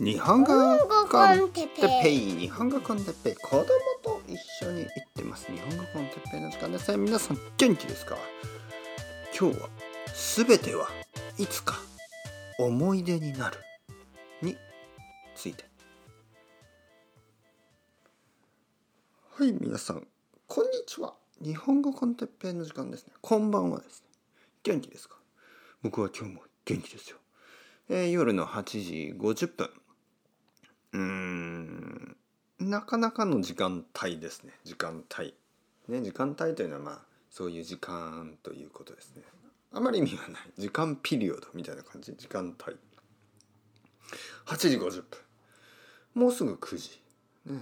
日本語コンテッペ。イ日本語コンテッペ。イ子供と一緒に行ってます。日本語コンテッペイの時間です。皆さん元気ですか？今日はすべてはいつか思い出になるについて。はい皆さんこんにちは。日本語コンテッペイの時間ですね。こんばんはですね。元気ですか？僕は今日も元気ですよ。えー夜の8時50分。うん。なかなかの時間帯ですね。時間帯。ね時間帯というのはまあそういう時間ということですね。あまり意味はない。時間ピリオドみたいな感じ？時間帯。8時50分。もうすぐ9時。ね。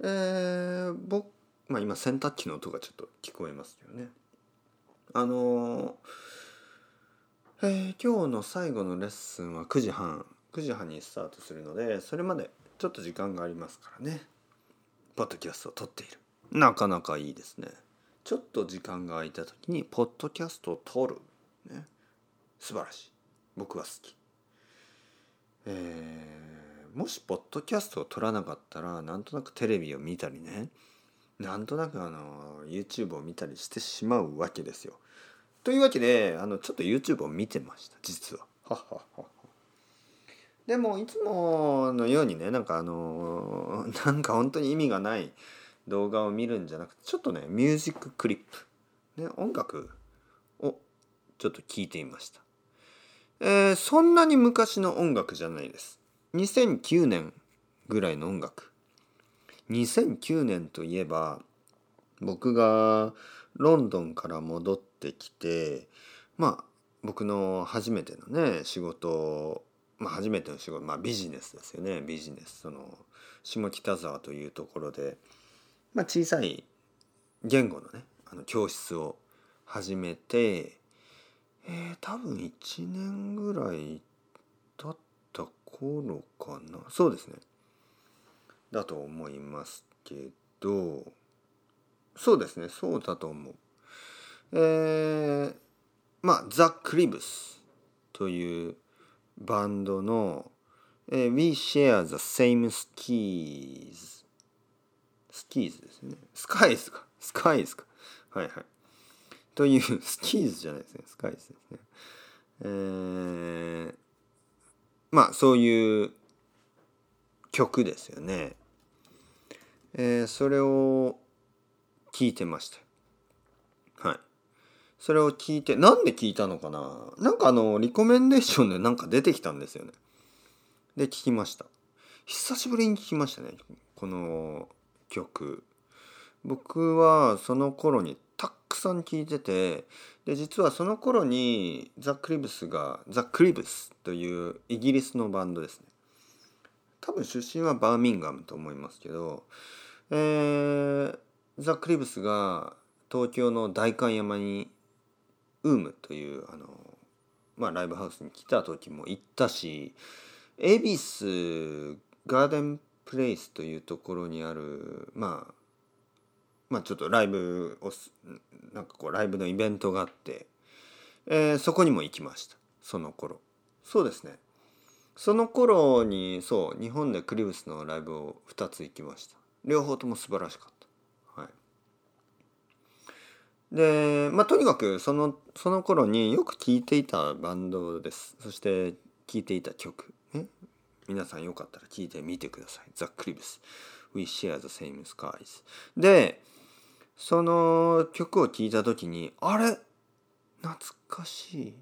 えー、僕まあ今洗濯機の音がちょっと聞こえますよね。あのーえー今日の最後のレッスンは9時半。9時半にスタートするのでそれまでちょっと時間がありますからね。ポッドキャストを撮っている。なかなかいいですね。ちょっと時間が空いた時にポッドキャストを撮るね。素晴らしい。僕は好き。えーもしポッドキャストを撮らなかったらなんとなくテレビを見たりね。なんとなくあの YouTube を見たりしてしまうわけですよ。というわけであのちょっと YouTube を見てました実は。ははは。でもいつものようにねなんかあの なんか本当に意味がない動画を見るんじゃなくてちょっとねミュージッククリップ、ね、音楽をちょっと聞いていました。えーそんなに昔の音楽じゃないです。2009年ぐらいの音楽。2009年といえば僕がロンドンから戻ってきてまあ僕の初めてのね仕事まあ初めての仕事まあビジネスですよね。ビジネス。その下北沢というところでまあ小さい言語のねあの教室を始めてえー、多分1年ぐらい経った頃かな。そうですね。だと思いますけどそうですね。そうだと思う。えー、まあザ・クリブスというバンドの、えー We Share the Same Skis スキーズですね。スカイズか。スカイズか。はいはい。というスキーズじゃないですね。スカイズですね。えー、まあそういう曲ですよね。えーそれを聞いてましたそれを聞いてなんで聞いたのかな？なんかあのリコメンデーションでなんか出てきたんですよね。で聞きました。久しぶりに聞きましたねこの曲。僕はその頃にたくさん聞いててで実はその頃にザ・クリブスがザ・クリブスというイギリスのバンドですね。多分出身はバーミンガムと思いますけどえーザ・クリブスが東京の代官山にウームというあの、まあ、ライブハウスに来た時も行ったし恵比寿ガーデンプレイスというところにあるまあまあちょっとライブをなんかこうライブのイベントがあって、えーそこにも行きました。その頃。そうですね。その頃にそう日本でクリブスのライブを2つ行きました。両方とも素晴らしかった。でまあとにかくそのその頃によく聴いていたバンドです。そして聴いていた曲。ね。皆さんよかったら聴いてみてください。ザ・クリブス We Share the Same Skies でその曲を聴いた時にあれ？懐かしい。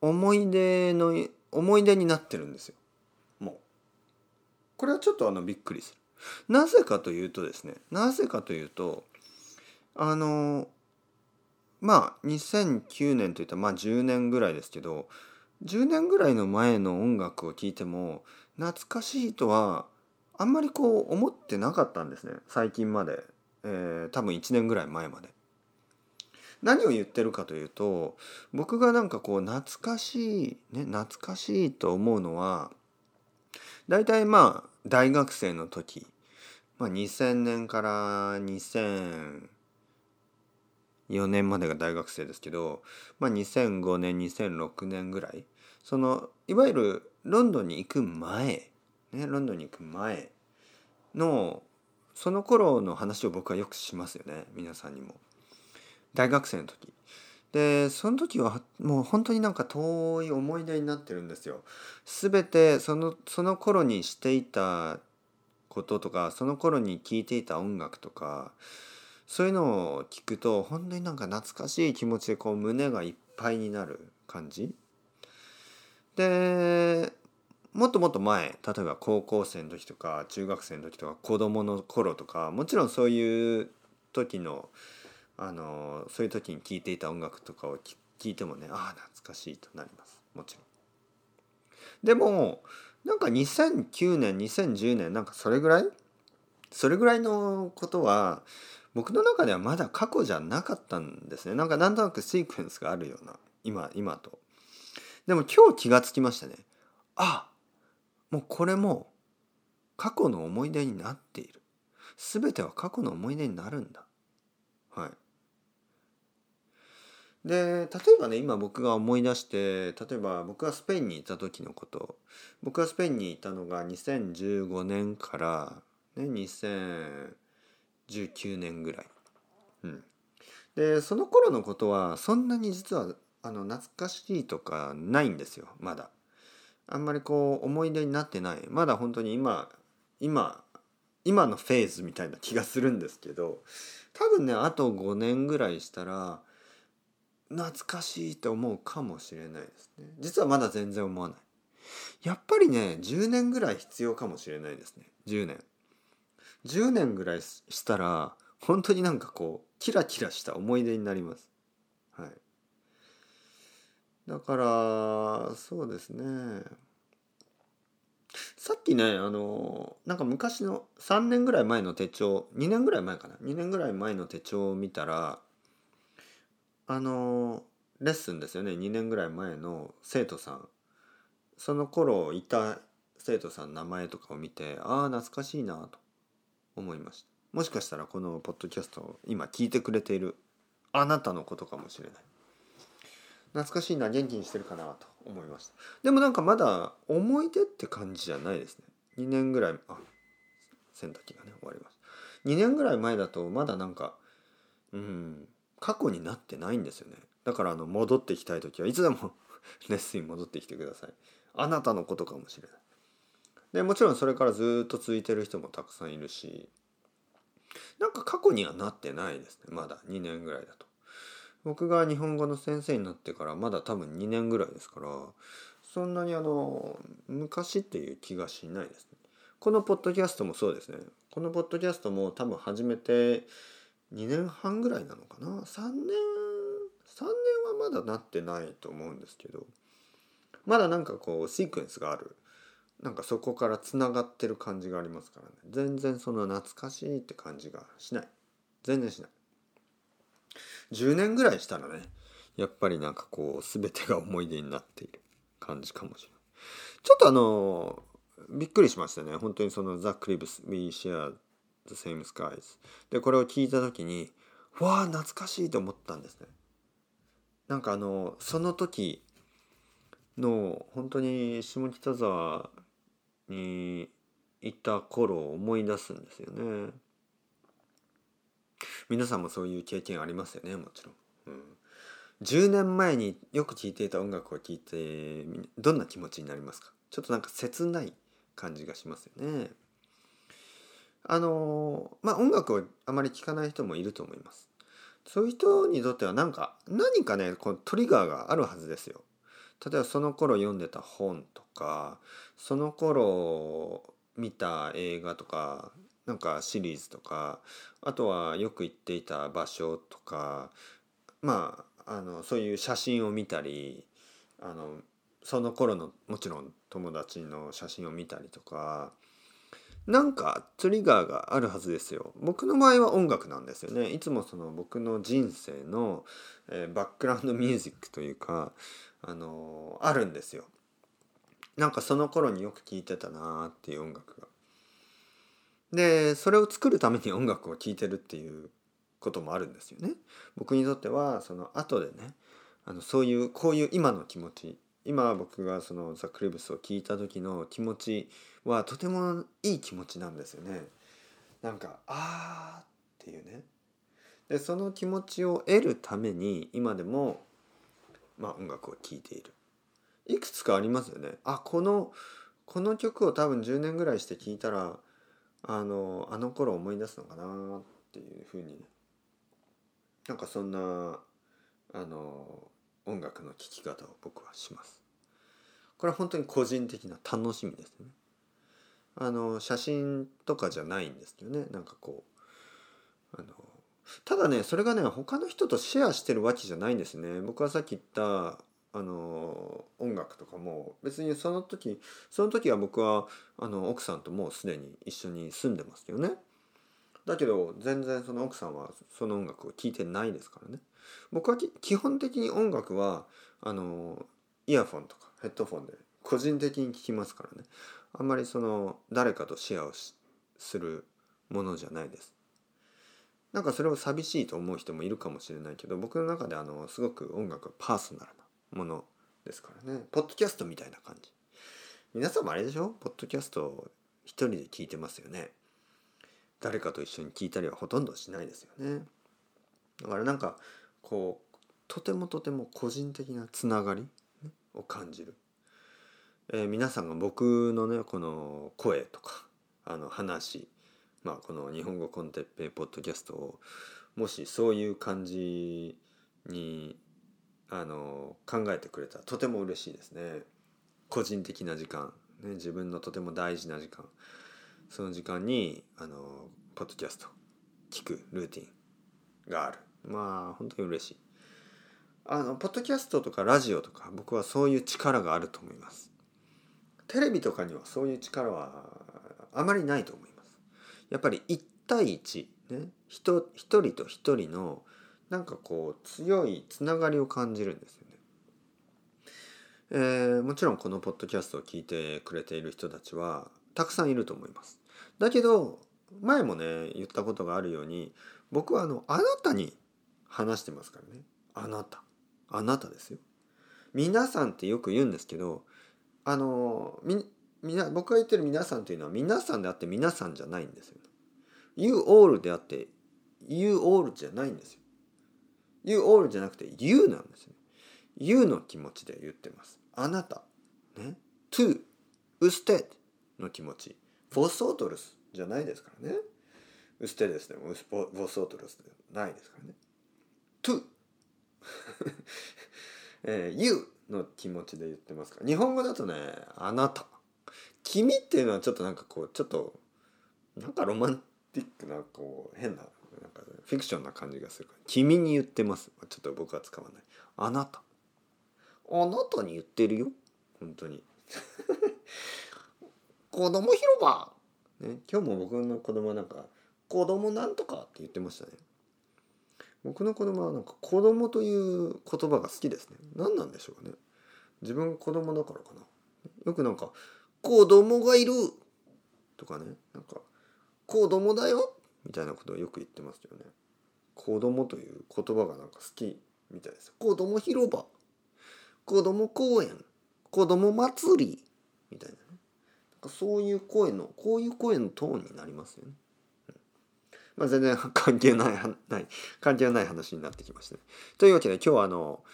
思い出の思い出になってるんですよ。もう。これはちょっとあのびっくりする。なぜかというとですね。なぜかというとあのまあ2009年といったらまあ10年ぐらいですけど10年ぐらいの前の音楽を聴いても懐かしいとはあんまりこう思ってなかったんですね最近まで、えー多分1年ぐらい前まで。何を言ってるかというと僕がなんかこう懐かしいね懐かしいと思うのは大体まあ大学生の時、まあ、2000年から2004 4年までが大学生ですけど、まあ、2005年2006年ぐらいそのいわゆるロンドンに行く前、ね、ロンドンに行く前のその頃の話を僕はよくしますよね皆さんにも。大学生の時でその時はもう本当になんか遠い思い出になってるんですよ。全てそのその頃にしていたこととかその頃に聴いていた音楽とかそういうのを聞くと本当になんか懐かしい気持ちでこう胸がいっぱいになる感じ。でもっともっと前例えば高校生の時とか中学生の時とか子供の頃とかもちろんそういう時のあのそういう時に聴いていた音楽とかを聞いてもねああ懐かしいとなります。もちろん。でもなんか2009年2010年なんかそれぐらい？それぐらいのことは僕の中ではまだ過去じゃなかったんですねなんかなんとなくシークエンスがあるような今今と。でも今日気がつきましたね。あもうこれも過去の思い出になっている。全ては過去の思い出になるんだ。はい。で例えばね今僕が思い出して例えば僕がスペインにいた時のこと僕がスペインにいたのが2015年から、ね、2000 19年ぐらい。うん、でその頃のことはそんなに実はあの懐かしいとかないんですよ。まだ。あんまりこう思い出になってない。まだ本当に今今今のフェーズみたいな気がするんですけど多分ねあと5年ぐらいしたら懐かしいって思うかもしれないですね。実はまだ全然思わない。やっぱりね10年ぐらい必要かもしれないですね。10年。10年ぐらいしたら本当になんかこうキラキラした思い出になります。はい。だからそうですね。さっきねあのなんか昔の3年ぐらい前の手帳2年ぐらい前かな。2年ぐらい前の手帳を見たらあのレッスンですよね。2年ぐらい前の生徒さん。その頃いた生徒さんの名前とかを見てああ懐かしいなと思いました。もしかしたらこのポッドキャストを今聞いてくれているあなたのことかもしれない。懐かしいな元気にしてるかなと思いました。でもなんかまだ思い出って感じじゃないですね。2年ぐらいあ洗濯機がね終わります2年ぐらい前だとまだなんかうん過去になってないんですよね。だからあの戻ってきたい時はいつでもレッスンに戻ってきてください。あなたのことかもしれない。でもちろんそれからずっと続いてる人もたくさんいるしなんか過去にはなってないですね。まだ2年ぐらいだと。僕が日本語の先生になってからまだ多分2年ぐらいですからそんなにあの昔っていう気がしないですね。このポッドキャストもそうですね。このポッドキャストも多分始めて2年半ぐらいなのかな？3年3年はまだなってないと思うんですけどまだなんかこうシークエンスがあるなんかそこからつながってる感じがありますからね。全然その懐かしいって感じがしない。全然しない。10年ぐらいしたらねやっぱりなんかこう全てが思い出になっている感じかもしれない。ちょっとあのびっくりしましたね。本当にそのザ・クリブス We Share The Same Skies でこれを聞いた時にわあ懐かしいと思ったんですね。なんかあのその時の本当に下北沢にいた頃を思い出すんですよね。皆さんもそういう経験ありますよねもちろん、うん、10年前によく聴いていた音楽を聴いてどんな気持ちになりますか？ちょっとなんか切ない感じがしますよね。あのまあ音楽をあまり聴かない人もいると思います。そういう人にとっては何か何かねこのトリガーがあるはずですよ。例えばその頃読んでた本とかその頃見た映画とかなんかシリーズとかあとはよく行っていた場所とかまああのそういう写真を見たりあのその頃のもちろん友達の写真を見たりとかなんかトリガーがあるはずですよ。僕の場合は音楽なんですよね。いつもその僕の人生の、えー、バックグラウンドミュージックというか、あのー、あるんですよ。なんかその頃によく聴いてたなーっていう音楽が。で、それを作るために音楽を聴いてるっていうこともあるんですよね。僕にとってはその後でねあのそういうこういう今の気持ち今僕がそのザ・クリブスを聞いた時の気持ちはとてもいい気持ちなんですよね。なんかあーっていうね。でその気持ちを得るために今でも、まあ、音楽を聴いている。いくつかありますよね。あこのこの曲を多分10年ぐらいして聴いたらあのあの頃思い出すのかなっていうふうになんかそんなあの音楽の聴き方を僕はします。これは本当に個人的な楽しみですね。あの写真とかじゃないんですよねなんかこうあのただねそれがね他の人とシェアしてるわけじゃないんですね。僕はさっき言ったあの音楽とかも別にその時その時は僕はあの奥さんともうすでに一緒に住んでますよね。だけど全然その奥さんはその音楽を聴いてないですからね。僕は基本的に音楽はあのイヤフォンとかヘッドフォンで個人的に聴きますからね。あんまりその誰かとシェアをするものじゃないです。なんかそれを寂しいと思う人もいるかもしれないけど僕の中であのすごく音楽はパーソナルなものですからね。ポッドキャストみたいな感じ。皆さんもあれでしょ？ポッドキャスト一人で聞いてますよね。誰かと一緒に聞いたりはほとんどしないですよね。だからなんかこうとてもとても個人的なつながりを感じる。えー、皆さんが僕のねこの声とかあの話まあこの日本語コンテッペイポッドキャストをもしそういう感じにあの考えてくれたらとても嬉しいですね。個人的な時間、ね、自分のとても大事な時間その時間にあのポッドキャスト聞くルーティンがあるまあ本当に嬉しいあのポッドキャストとかラジオとか僕はそういう力があると思いますテレビとかにはそういう力はあまりないと思います。やっぱり1対1、ね、人一人と一人のなんかこう強いつながりを感じるんですよね。えー、もちろんこのポッドキャストを聞いてくれている人たちはたくさんいると思います。だけど前もね言ったことがあるように僕はあのあなたに話してますからね。あなた。あなたですよ。皆さんってよく言うんですけどあのみみな僕が言ってる皆さんというのは皆さんであって皆さんじゃないんですよ。You all であって You all じゃないんですよ。You all じゃなくて You なんです、ね。You の気持ちで言ってます。あなた。ね。to, usted の気持ち。vosotros じゃないですからね。ustedes でも vosotros でないですからね。to えー、You の気持ちで言ってますから日本語だとね「あなた」「君」っていうのはちょっとなんかこうちょっとなんかロマンティックなこう変ななんかフィクションな感じがするから「君に言ってます」ちょっと僕は使わない「あなた」「あなたに言ってるよ」本当に。子供広場ね今日も僕の子供なんか「子供なんとか」って言ってましたね。僕の子供はなんか子供という言葉が好きですね。何なんでしょうかね。自分子供だからかな。よくなんか子供がいるとかね。なんか子供だよ？みたいなことをよく言ってますよね。子供という言葉がなんか好きみたいです。子供広場。子供公園。子供祭り。みたいなね。なんかそういう声のこういう声のトーンになりますよね。まあ、全然 関係ないない関係ない話になってきましたね。というわけで今日はあの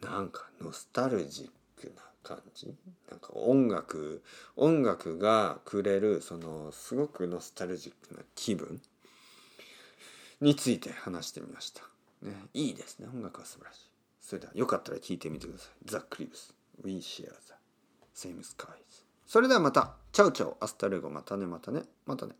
なんかノスタルジックな感じ？なんか音楽音楽がくれるそのすごくノスタルジックな気分？について話してみました。ね、いいですね。音楽は素晴らしい。それではよかったら聴いてみてください。ザ・クリブス We share the same skies それではまた。チャウチャウアスタレゴ。またねまたね。またね。